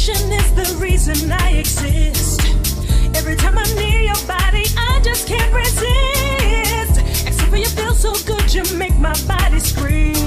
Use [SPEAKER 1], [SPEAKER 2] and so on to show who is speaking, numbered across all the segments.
[SPEAKER 1] Attraction is the reason I exist. Every time I'm near your body, I just can't resist. Except for you feel so good, you make my body scream.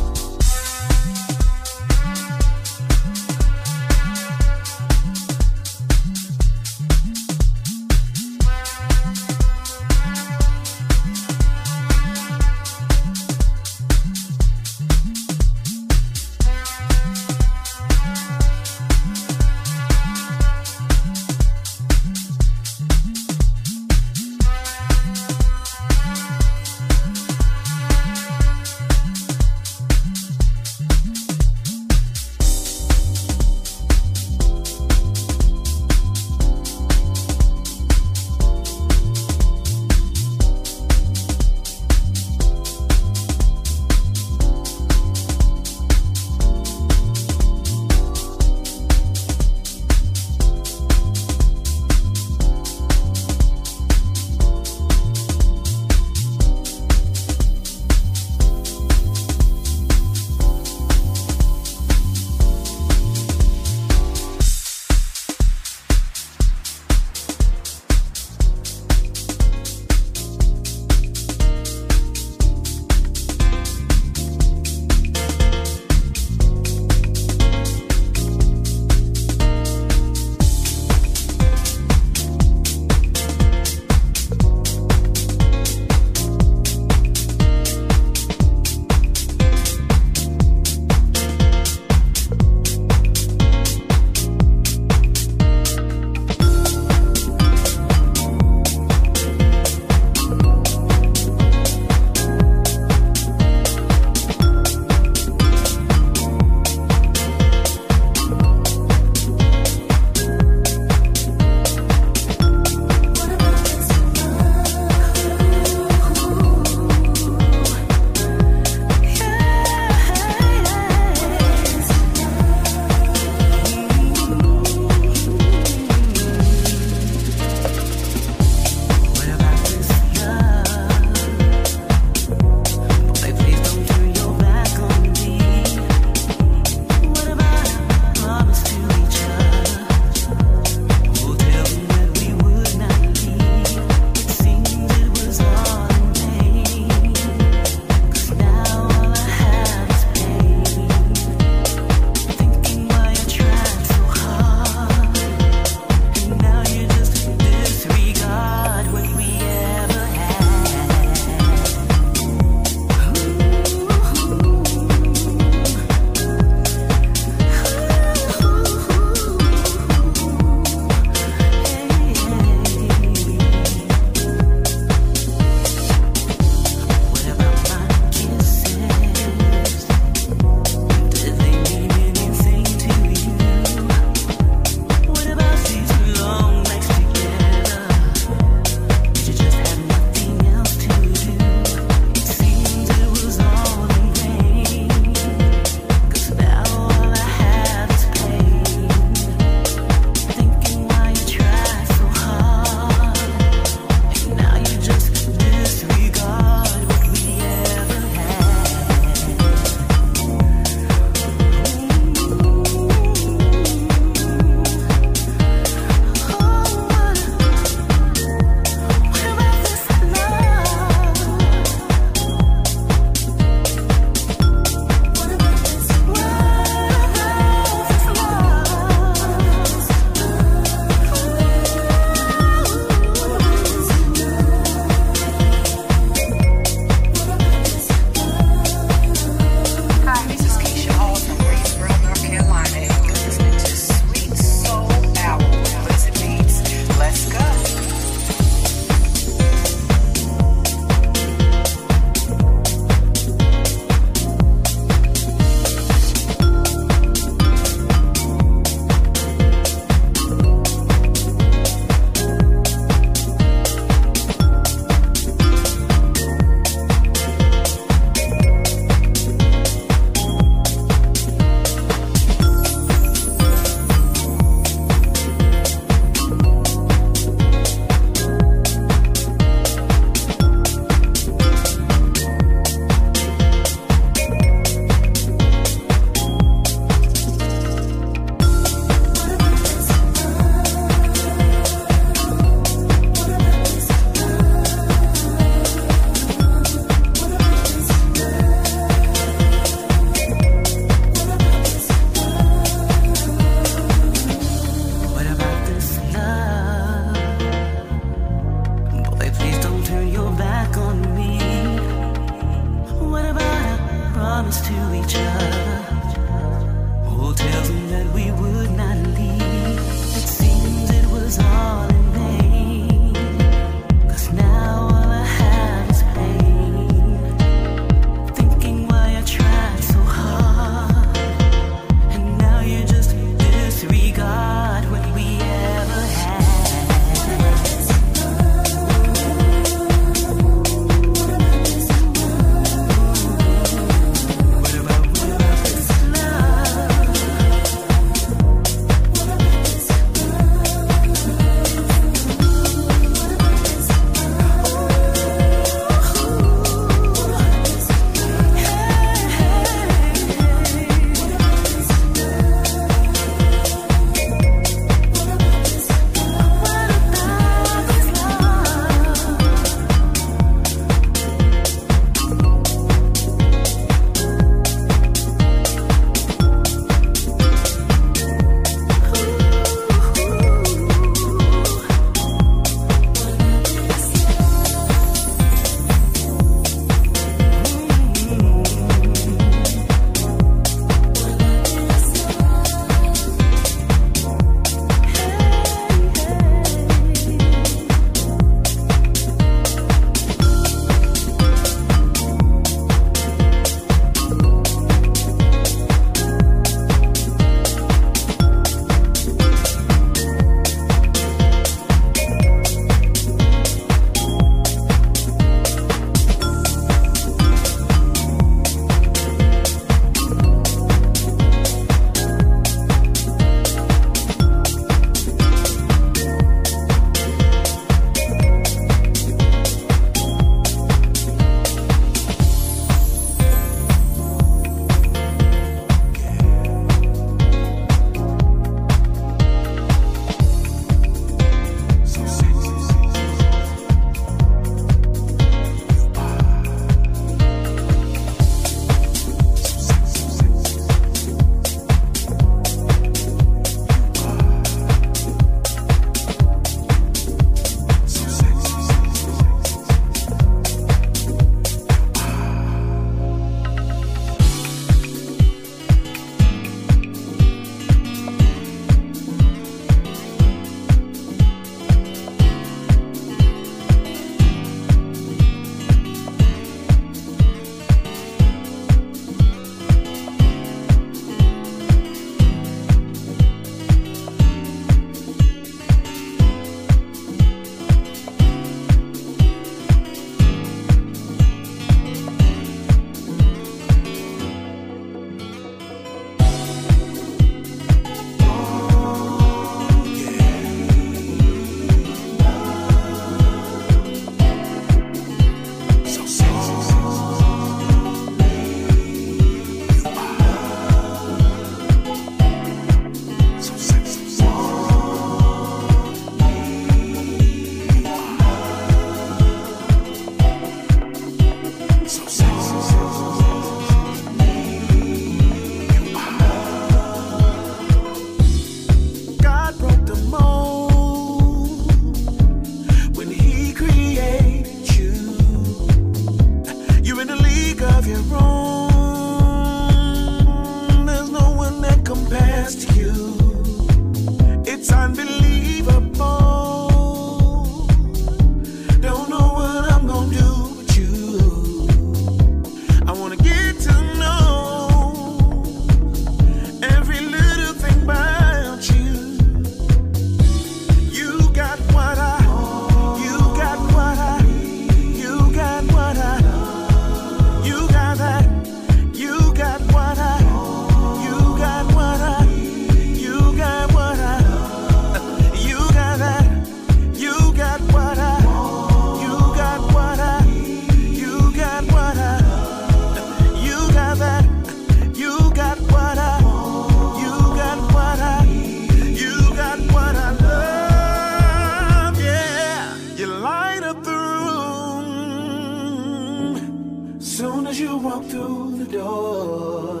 [SPEAKER 1] walk through the
[SPEAKER 2] door.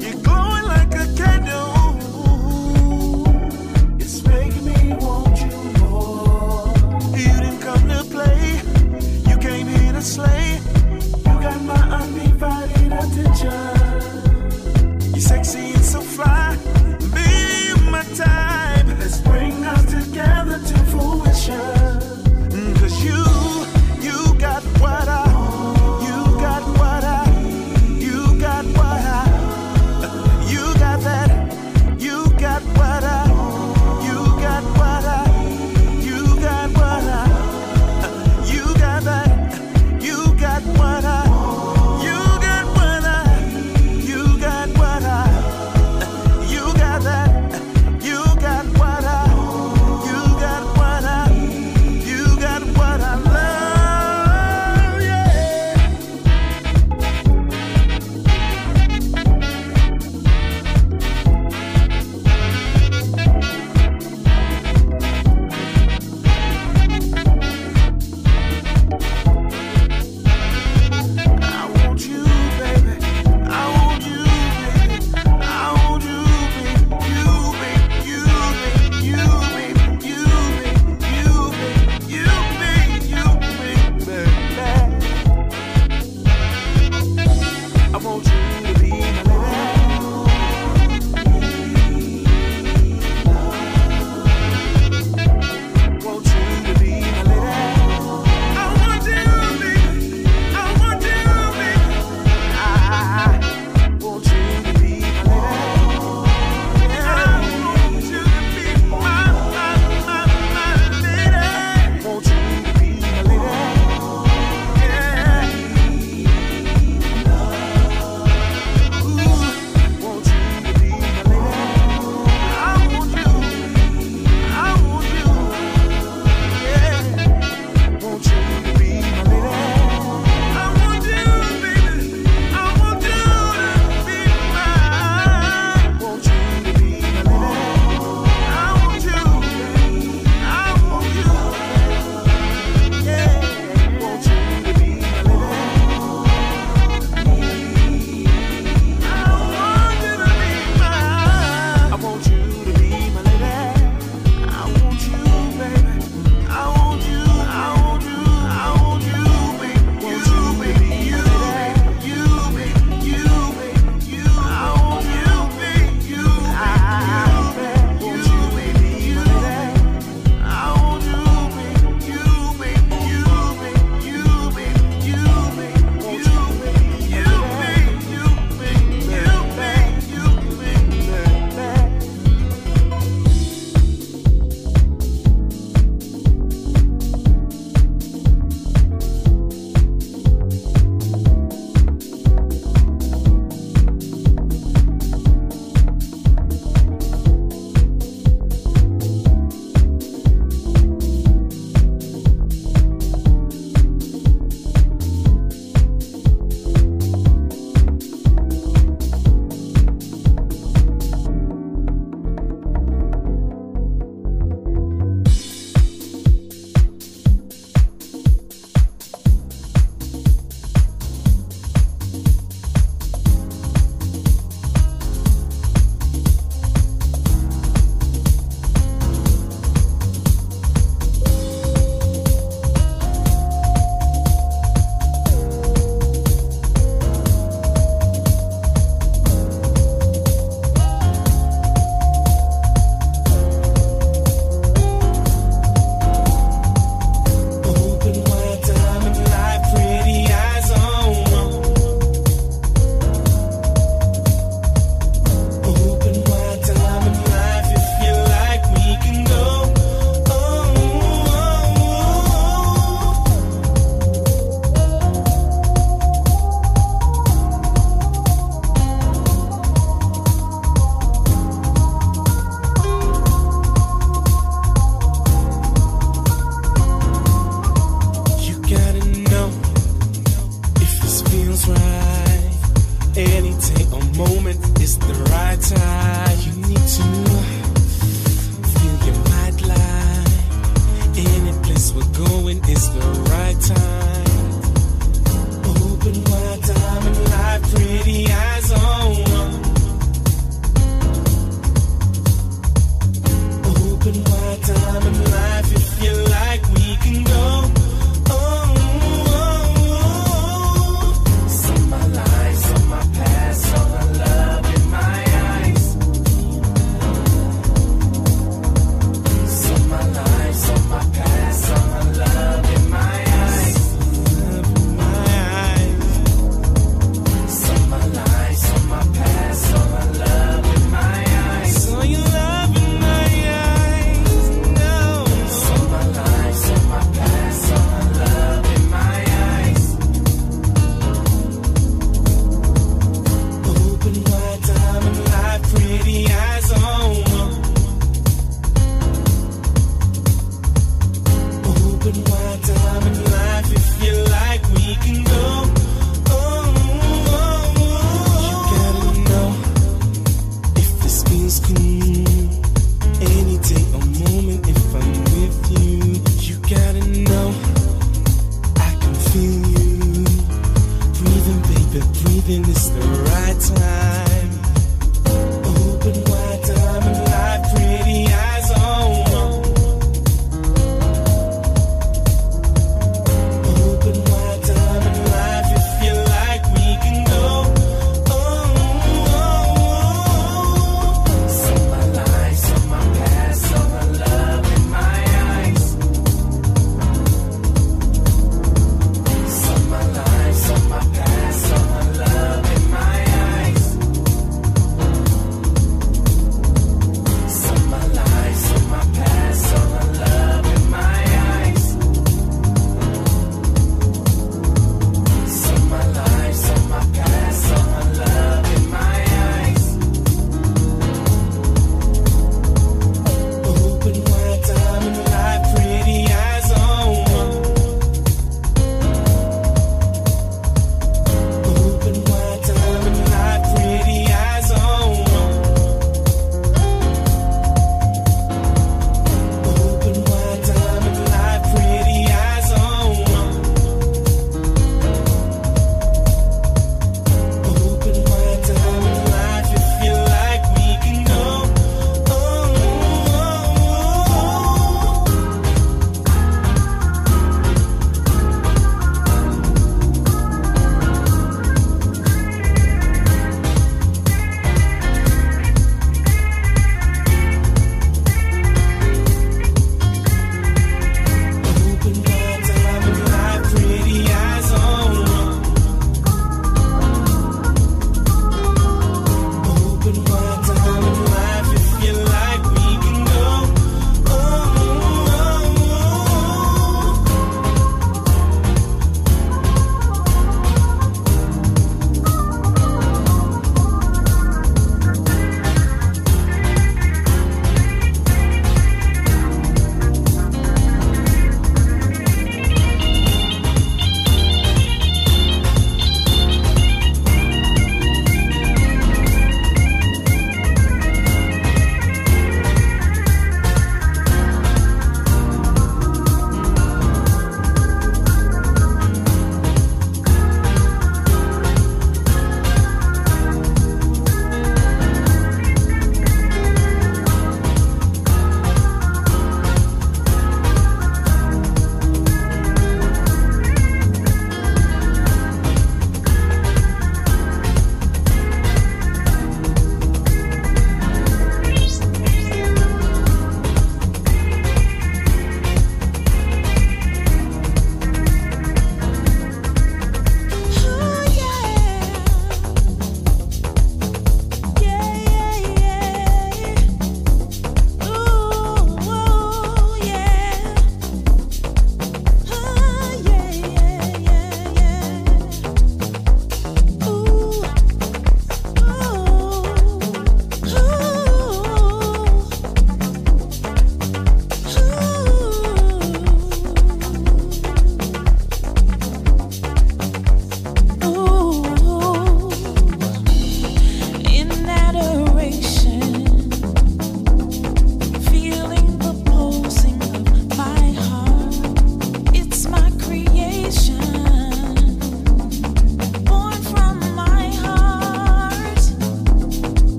[SPEAKER 2] You're glowing like a candle. It's making me want you more. You didn't come to play. You
[SPEAKER 3] came here to slay.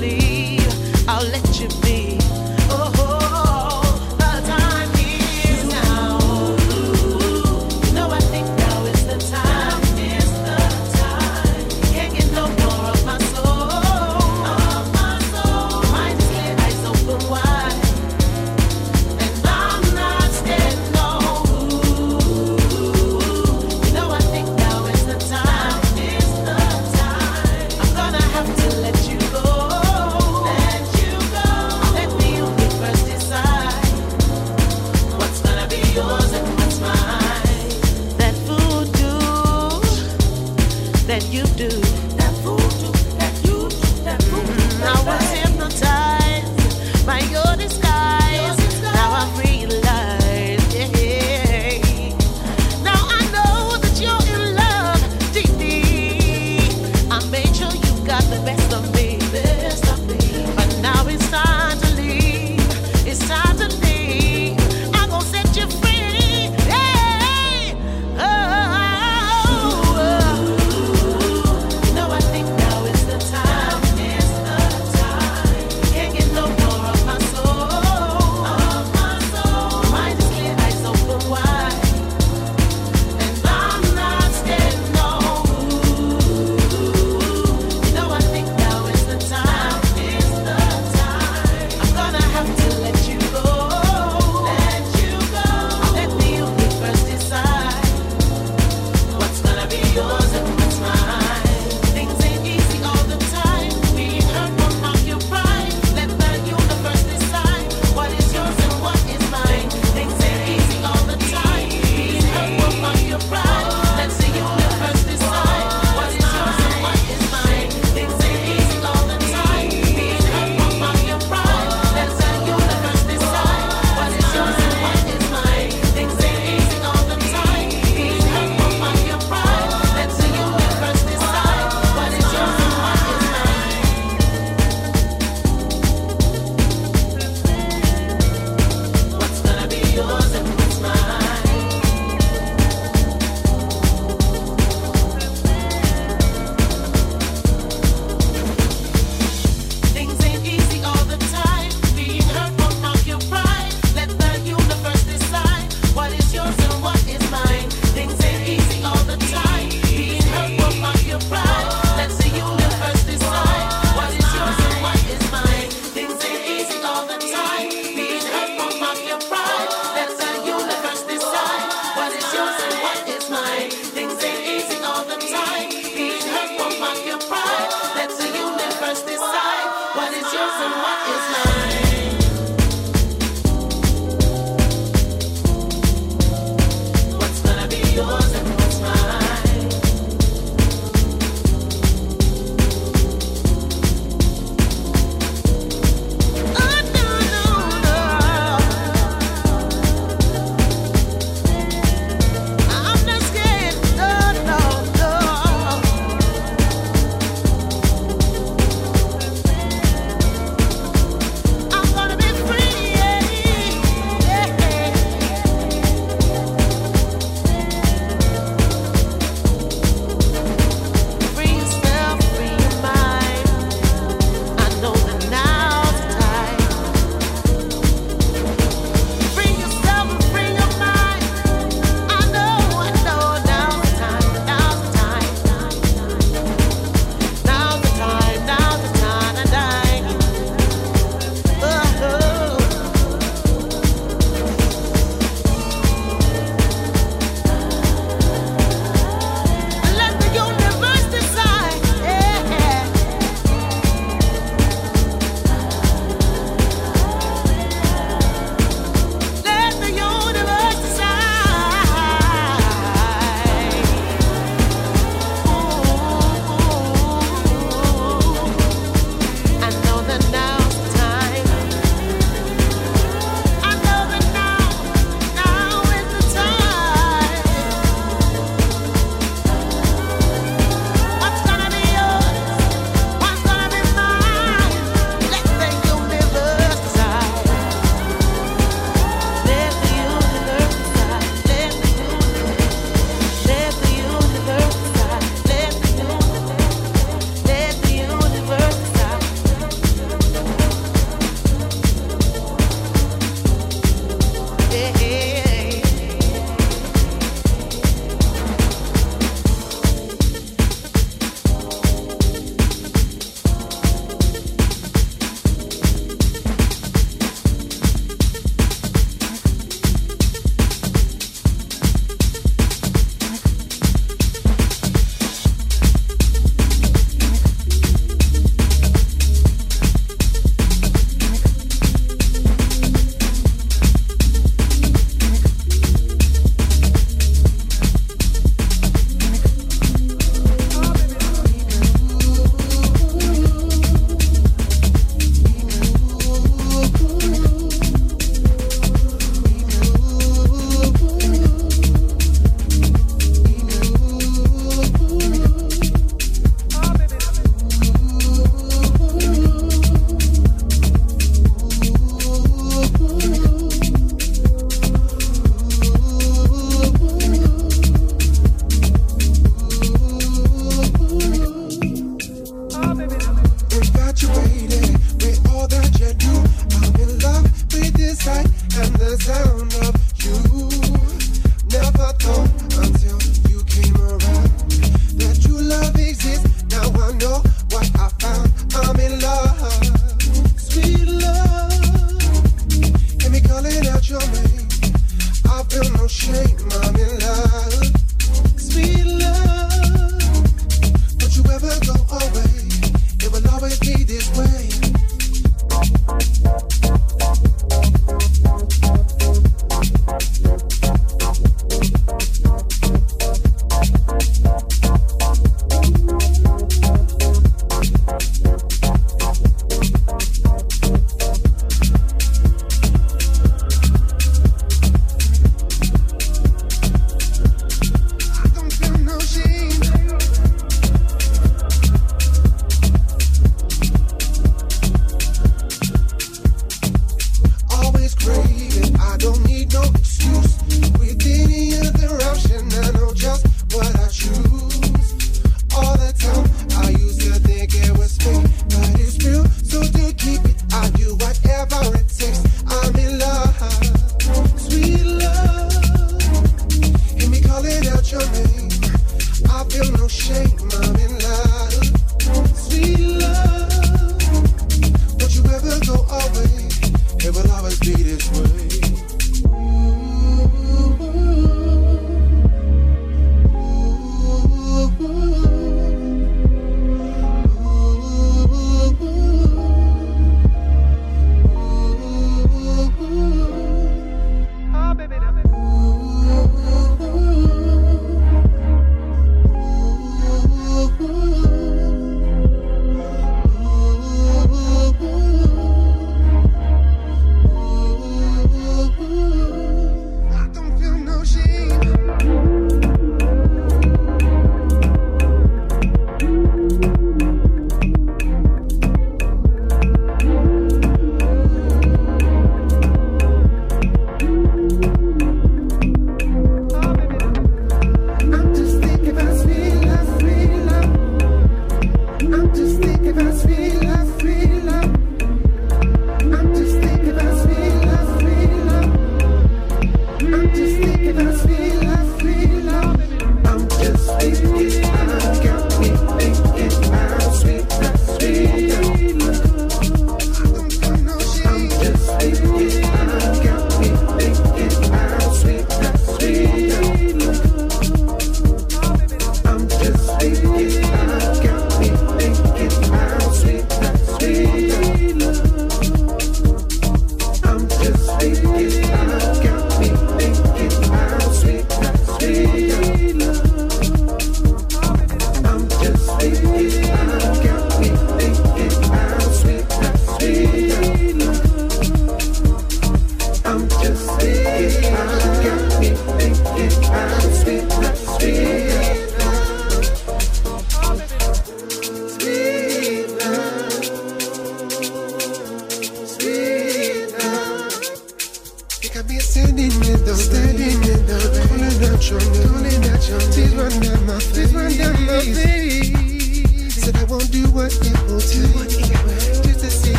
[SPEAKER 3] believe.